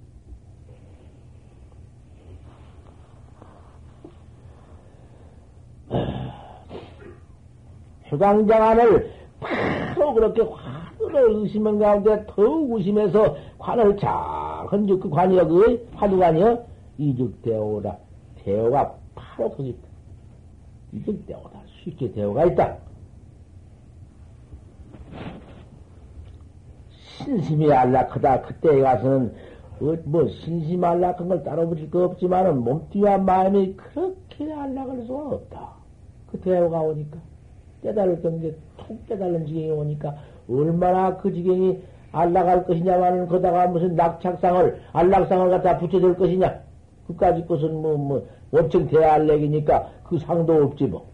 휴강장안을 바로 그렇게 화두를 의심한 가운데 더욱 의심해서 관을 잘 헌즉 그 관이여 그 화두관이여 이즉대오라 대오가 바로 거기 있다. 이즉대오다 쉽게 대오가 있다. 신심이 안락하다 그때에 가서는 어, 뭐 신심 안락한 걸 따로 붙일 거 없지만은 몸뚱이와 마음이 그렇게 안락할 수가 없다. 그 대오가 오니까 깨달을 건데 툭 깨달은 지경이 오니까 얼마나 그 지경이 안락할 것이냐마는 거다가 무슨 낙착상을, 안락상을 갖다 붙여줄 것이냐. 그까지 것은 뭐, 뭐, 엄청 대알렉이니까 그 상도 없지 뭐.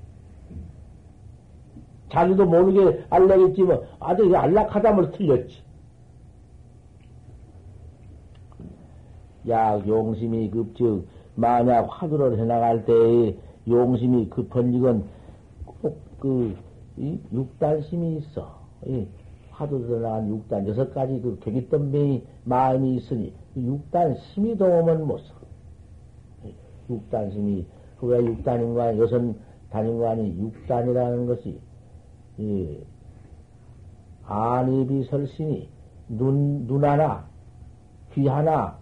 자기도 모르게 알렉했지 뭐. 아주 안락하다면 틀렸지. 야, 용심이 급즉, 만약 화두를 해나갈 때 용심이 급한 적은 꼭그 육단심이 있어. 이 화두 들어나간 육단 여섯 가지 그 격이던 마음이 있으니 그 육단 심이 동하면 못 써. 육단 심이 왜 육단인가 여섯 단인관이 육단이라는 것이 예, 안입이 설신이 눈, 눈 하나, 귀 하나,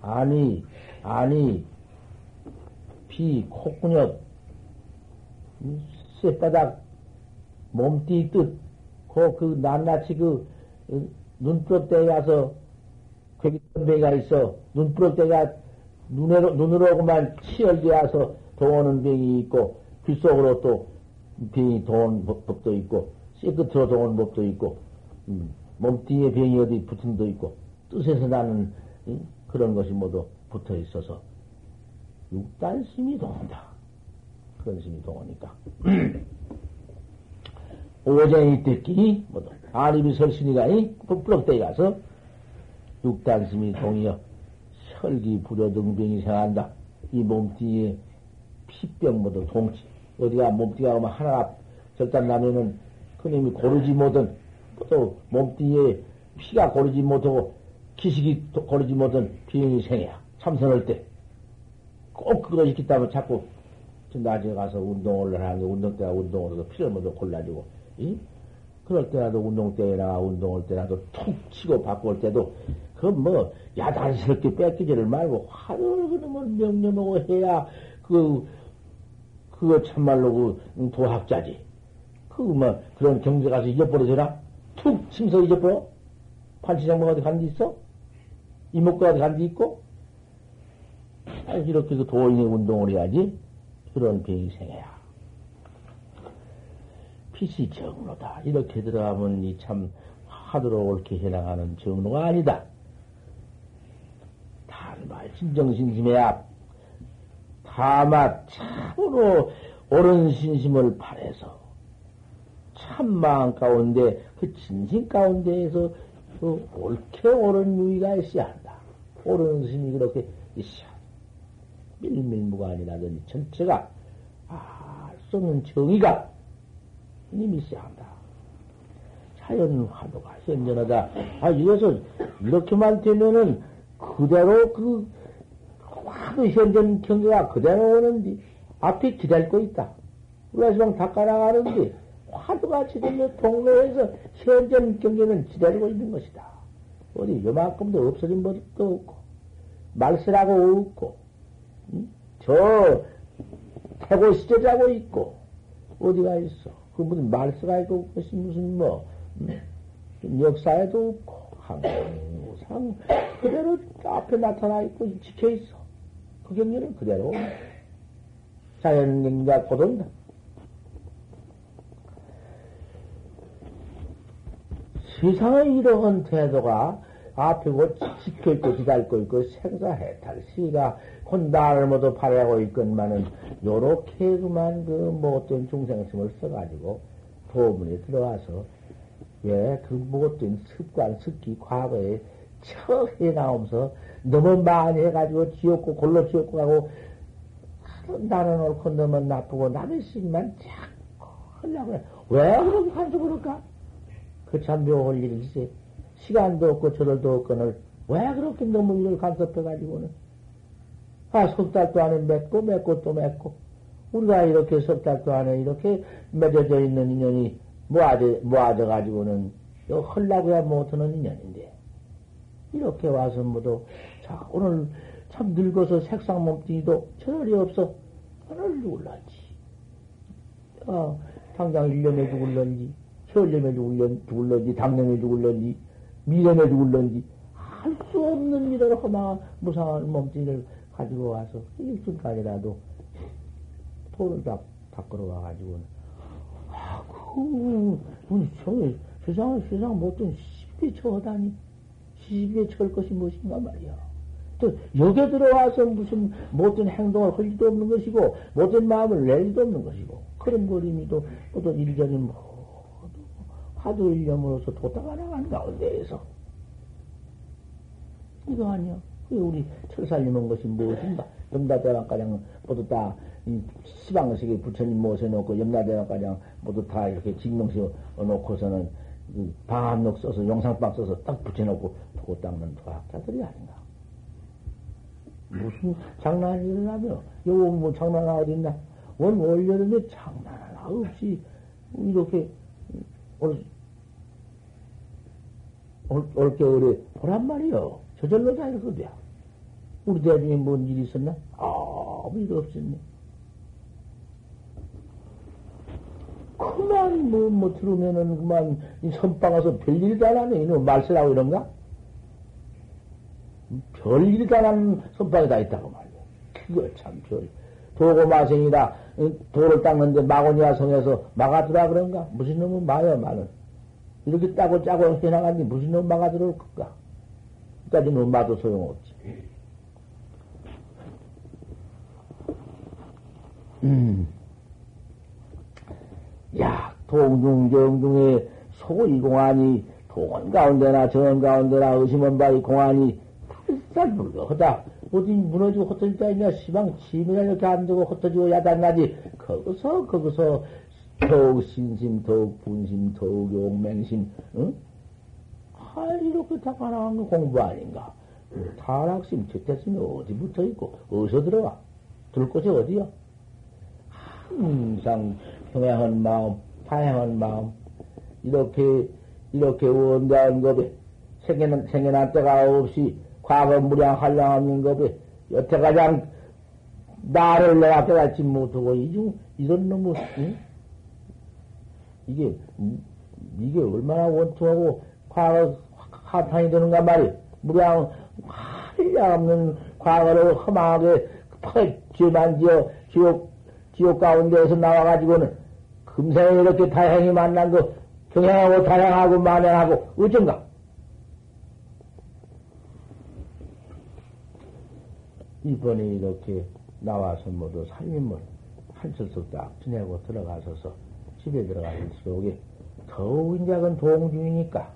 아니, 아니, 비, 콧구녕, 쇳바닥, 몸띠 뜻, 그, 그, 낱낱이 그, 어, 눈부럽대에 가서, 괴기배가 있어, 눈부럽대가 눈으로, 눈으로만 치열되어서 동오는 병이 있고, 귀 속으로 또 병이 동원 법도 있고, 쇠끝으로 동원 법도 있고, 음, 몸띠에 병이 어디 붙은 도 있고, 뜻에서 나는 음, 그런 것이 모두 붙어 있어서, 육단심이 동한다. 그런 심이 동하니까. 오쟁이 뜯기, 뭐도, 아리비 설신이가, 이, 부끄럽대 가서, 육단심이 동이여, 혈기 불여등병이 생한다. 이 몸띠에 피병 모두 동치. 어디가 몸띠가 오면 하나 절단 나면은 그놈이 고르지 못한, 또 몸띠에 피가 고르지 못하고 기식이 고르지 못한 병이 생해야. 참선할 때. 꼭 그거 있겠다면 자꾸 낮에 가서 운동을 하는 게 운동 때가 운동을 해서 피를 먼저 골라주고, 이? 그럴 때라도 운동 때나 운동할 때라도 툭 치고 바꿀 때도 그 뭐 야단스럽게 뺏기지를 말고 화를 그러면 명령하고 해야 그 그거 참말로 그 도학자지. 그뭐 그런 경제 가서 잊어버려져라. 툭 침서 잊어버려. 판치장모가 어디 간데 있어? 이목구가 어디 간데 있고? 아니, 이렇게 그 도인의 운동을 해야지. 그런 생겨야. 빛이 정로다. 이렇게 들어가면 이참 하도록 옳게 해나가는 정로가 아니다. 단말 진정신심해야 다마 참으로 옳은 신심을 바래서 참마음 가운데 그 진심 가운데에서 그 옳게 옳은 유의가 있어야 한다. 옳은 스님이 그렇게 있어야 밀밀무관이라든지 전체가 알 수 없는 정의가 이 있어야 한다. 자연 화도가 현전하다. 아, 이래서 이렇게만 되면은 그대로 그 화도 현전 경계가 그대로 오는데 앞에 기다리고 있다. 우리가 지금 닦아나가는데 화두가 지금 동로에서 현전 경계는 기다리고 있는 것이다. 어디 요만큼도 없어진 것도 없고 말쓰라고 없고 응? 저 태고 시절하고 있고 어디가 있어? 그 무슨 말쓰가 있고 그것이 무슨 뭐 응? 역사에도 없고 항상 그대로 앞에 나타나 있고 지켜 있어. 그 경계는 그대로 자연경과 고돈다. 세상의 이러한 태도가 앞에 곧 지켜 있고 기다리고 있고 생사해탈 시가 곧 나를 모두 바라고 있건만은 요렇게 그만 그 못된 중생심을 써가지고 도문에 들어와서 왜그 못된 습관, 습기, 과거에 처해 나오면서 너무 많이 해가지고 지옥고 골로 지옥고 가고 나는 옳고 너는 나쁘고 남의 심만 자꾸 하려고 해. 왜 그렇게 간섭 그럴까? 그 참 묘할 일이지. 시간도 없고 저럴도 없거늘 왜 그렇게 너무 이걸 간섭해가지고는. 아, 석 달도 안에 맺고, 맺고 또 맺고. 우리가 이렇게 석 달도 안에 이렇게 맺어져 있는 인연이 모아져, 모아져 가지고는, 이거 헐라고야 못하는 인연인데. 이렇게 와서 모두, 자, 오늘 참 늙어서 색상 몸뚱이도 저럴이 없어. 오늘 죽을런지. 어, 당장 1년에 죽을런지, 혈염에 죽을런지, 당년에 죽을런지, 미련에 죽을런지, 할 수 없는 일을 허망한 무상한 몸뚱이를 가지고 와서 일순간이라도 돈을 다, 다 끌어와가지고는, 아, 그, 우리 저기 세상, 세상 못된 시비에 처하다니. 시비에 처할 것이 무엇인가 말이야. 또, 여기 들어와서 무슨 못된 행동을 할 리도 없는 것이고, 못된 마음을 낼 리도 없는 것이고, 그런 거림이도 모두 일전이 화두 일념으로서 도다가 나간 가운데에서. 이거 아니야. 우리 철살림한 것이 무엇인가? 염라대왕가량 모두 다 시방식에 부처님 모셔놓고 염라대왕가량 모두 다 이렇게 직명시 놓고서는 방압록 써서 용상방 써서 딱 붙여놓고 보고 닦는 도학자들이 아닌가. 무슨 장난이 일어나며 여보 뭐 장난 어딨나? 원 올려는데 장난 하나 없이 이렇게 올, 올, 올겨울에 보란 말이요. 저절로 다 이거야. 우리 대중에 뭔 일이 있었나? 아무 일 없었네. 그만, 뭐, 뭐, 들으면은, 그만, 이 선방 와서 별일도 안 하네. 이놈 말세라고 이런가? 별일도 안 하는 선방이 다 있다고 말이야. 그거 참 별. 도고마생이다. 돌을 닦는데 마고니아 성에서 막아두라 그런가? 무슨 놈은 마요, 마는. 이렇게 따고 짜고 해나가니 무슨 놈 막아들어올 건가? 까지 놈 마도 소용없지. 음. 야, 동중, 정중에 소이공안이 동원 가운데나 정원 가운데나 의심원 바이 공안이 불살불거하다. 어디 무너지고 흩어질 때 있냐, 시방 침이나 이렇게 안 되고 흩어지고 야단나지. 거기서, 거기서 더욱 신심, 더욱 분심, 더욱 용맹심, 응? 아, 이렇게 다가나간 거 공부 아닌가? 타락심, 죄태심이 어디 붙어 있고, 어디서 들어와? 들 곳이 어디야? 항상 평행한 마음, 파행한 마음, 이렇게, 이렇게 원대한 것에 생겨난, 생겨난 때가 없이 과거 무량 한량없는 것에 여태 가장 나를 내가 깨닫지 못하고, 이중, 이런 놈의, 응? 이게, 이게 얼마나 원투하고 과거 한탄이 되는가 말이야. 무량 한량 없는 과거를 험하게 죄만 지어 지옥 지옥 가운데에서 나와가지고는 금생에 이렇게 다행히 만난 거 경향하고 다양하고 만행하고 어쩐가? 이번에 이렇게 나와서 모두 살림을 한철석 딱 지내고 들어가서서 집에 들어가는 속에 더욱 인작은 동중이니까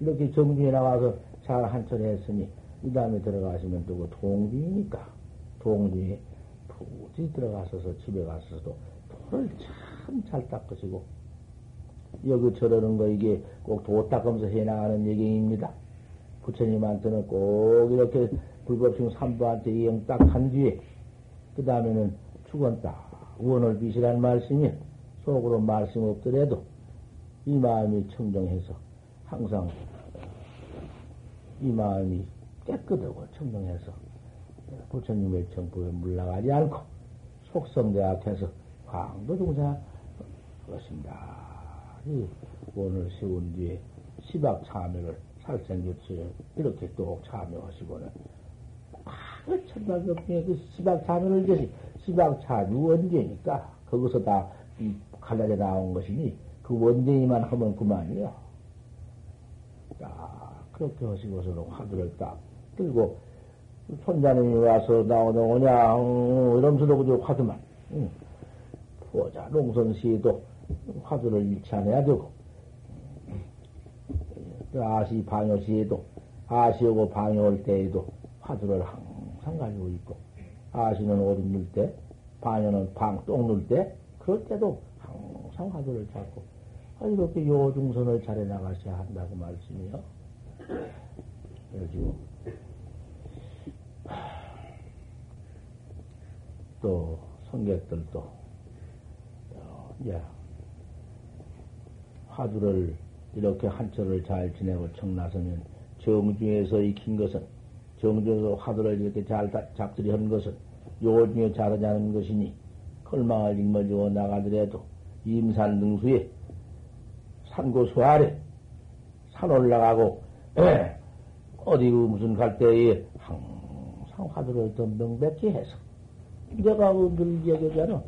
이렇게 정중에 나와서 잘 한철 했으니 이 다음에 들어가시면 또그 동중이니까 동중에 푸지 들어가서서 집에 가서도 돌을 참잘 닦으시고 여기 저러는 거 이게 꼭 도 닦으면서 해나가는 얘기입니다. 부처님한테는 꼭 이렇게 불법심 삼부한테 이행 딱 한 뒤에 그 다음에는 죽은 딱 원을 비시란 말씀이 속으로 말씀 없더라도 이 마음이 청정해서 항상 이 마음이 깨끗하고 청정해서 부처님의 정법에 물러가지 않고 속성대학해서 광도 중사 그것입니다. 오늘 세운 뒤에 시박 참여를 살생교체 이렇게 또 참여하시고는 그 천만급중에 그 시박 참여를 이것이 시박 참여 원죄니까 거기서 다 갈라져 나온 것이니 그 원죄이만 하면 그만이요. 딱 그렇게 하시고서는 화두를 딱 들고 손자님이 와서 나오는 오냐, 어, 이러면서도 그저 화두만. 응. 보자, 농선시도 화두를 잃지 않아야 되고, 아시 방요시에도, 아시오고 방요할 때에도 화두를 항상 가지고 있고, 아시는 옷 입을 때, 방요는 방, 똥눌 때, 그럴 때도 항상 화두를 잡고, 아, 이렇게 요중선을 잘해 나가셔야 한다고 말씀이요. 그래가지고, 또 성객들도 어, 예, 화두를 이렇게 한철을 잘 지내고 청나서면 정중에서 익힌 것은 정중에서 화두를 이렇게 잘 잡들이 한 것은 요중에 잘하지 않은 것이니 걸망을 잉머지고 나가더라도 임산 능수에 산고수 아래 산 올라가고 어디 무슨 갈 때에 항상 화두를 더 명백히 해서 내가 늘 얘기하잖아.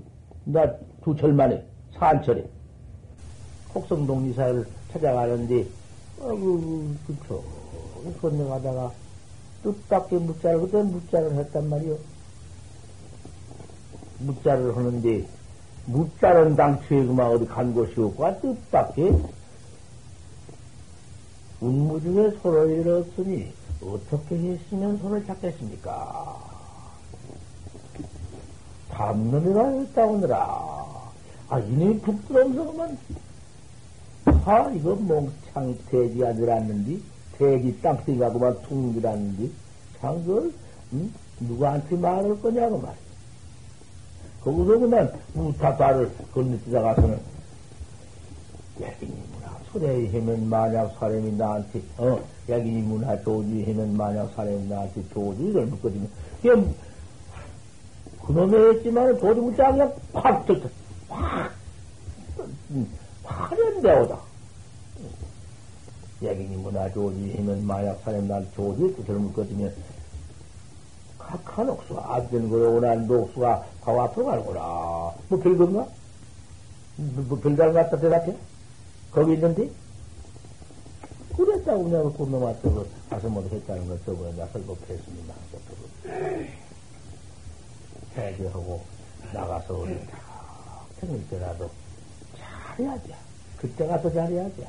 나 두 철 만에, 산철에, 곡성동 이사를 찾아가는데, 아이고, 그쵸. 건너가다가, 뜻밖의 묻자를, 그때 묻자를 했단 말이요. 묻자를 하는데, 묻자는 당초에 그만 어디 간 곳이 없고, 아, 뜻밖의 운무 중에 손을 잃었으니, 어떻게 했으면 손을 잡겠습니까? 담놈이가 했다오느라. 아, 이놈이 북들어오면서 그만, 아, 이거 몽창 돼지가 늘었는디, 돼지 땅덩이 가고만 퉁 늘었는디, 참, 그, 응? 누구한테 말할 거냐고 말이야. 거기서 그만 무타파를 건너뛰다 가서는, 야기니 문화, 소래에 힘은 만약 사람이 나한테, 어, 야기니 문화 조지 힘은 만약 사람이 나한테 조지, 이걸 묻거든요. 그냥, 그놈의 했지만 도저히 묻자 그냥 팍, 들, 팍, 화련되오다. 야기니 문화 조지 힘은 만약 사람이 난 조지 뜻을 묻거든요. 각한 옥수가 안된 거에 오난 녹수가 바로 앞으로 가는구나. 뭐 별건가? 뭐, 뭐 별다른 갖다 대답해? 거기 있는데? 그랬다고 그놈 왔어. 그 가서 못 했다는 걸 저번에 나 설법했습니다. 해제하고 나가서 우리 다 생길 때라도 잘해야 돼. 그때 가서 잘해야 돼.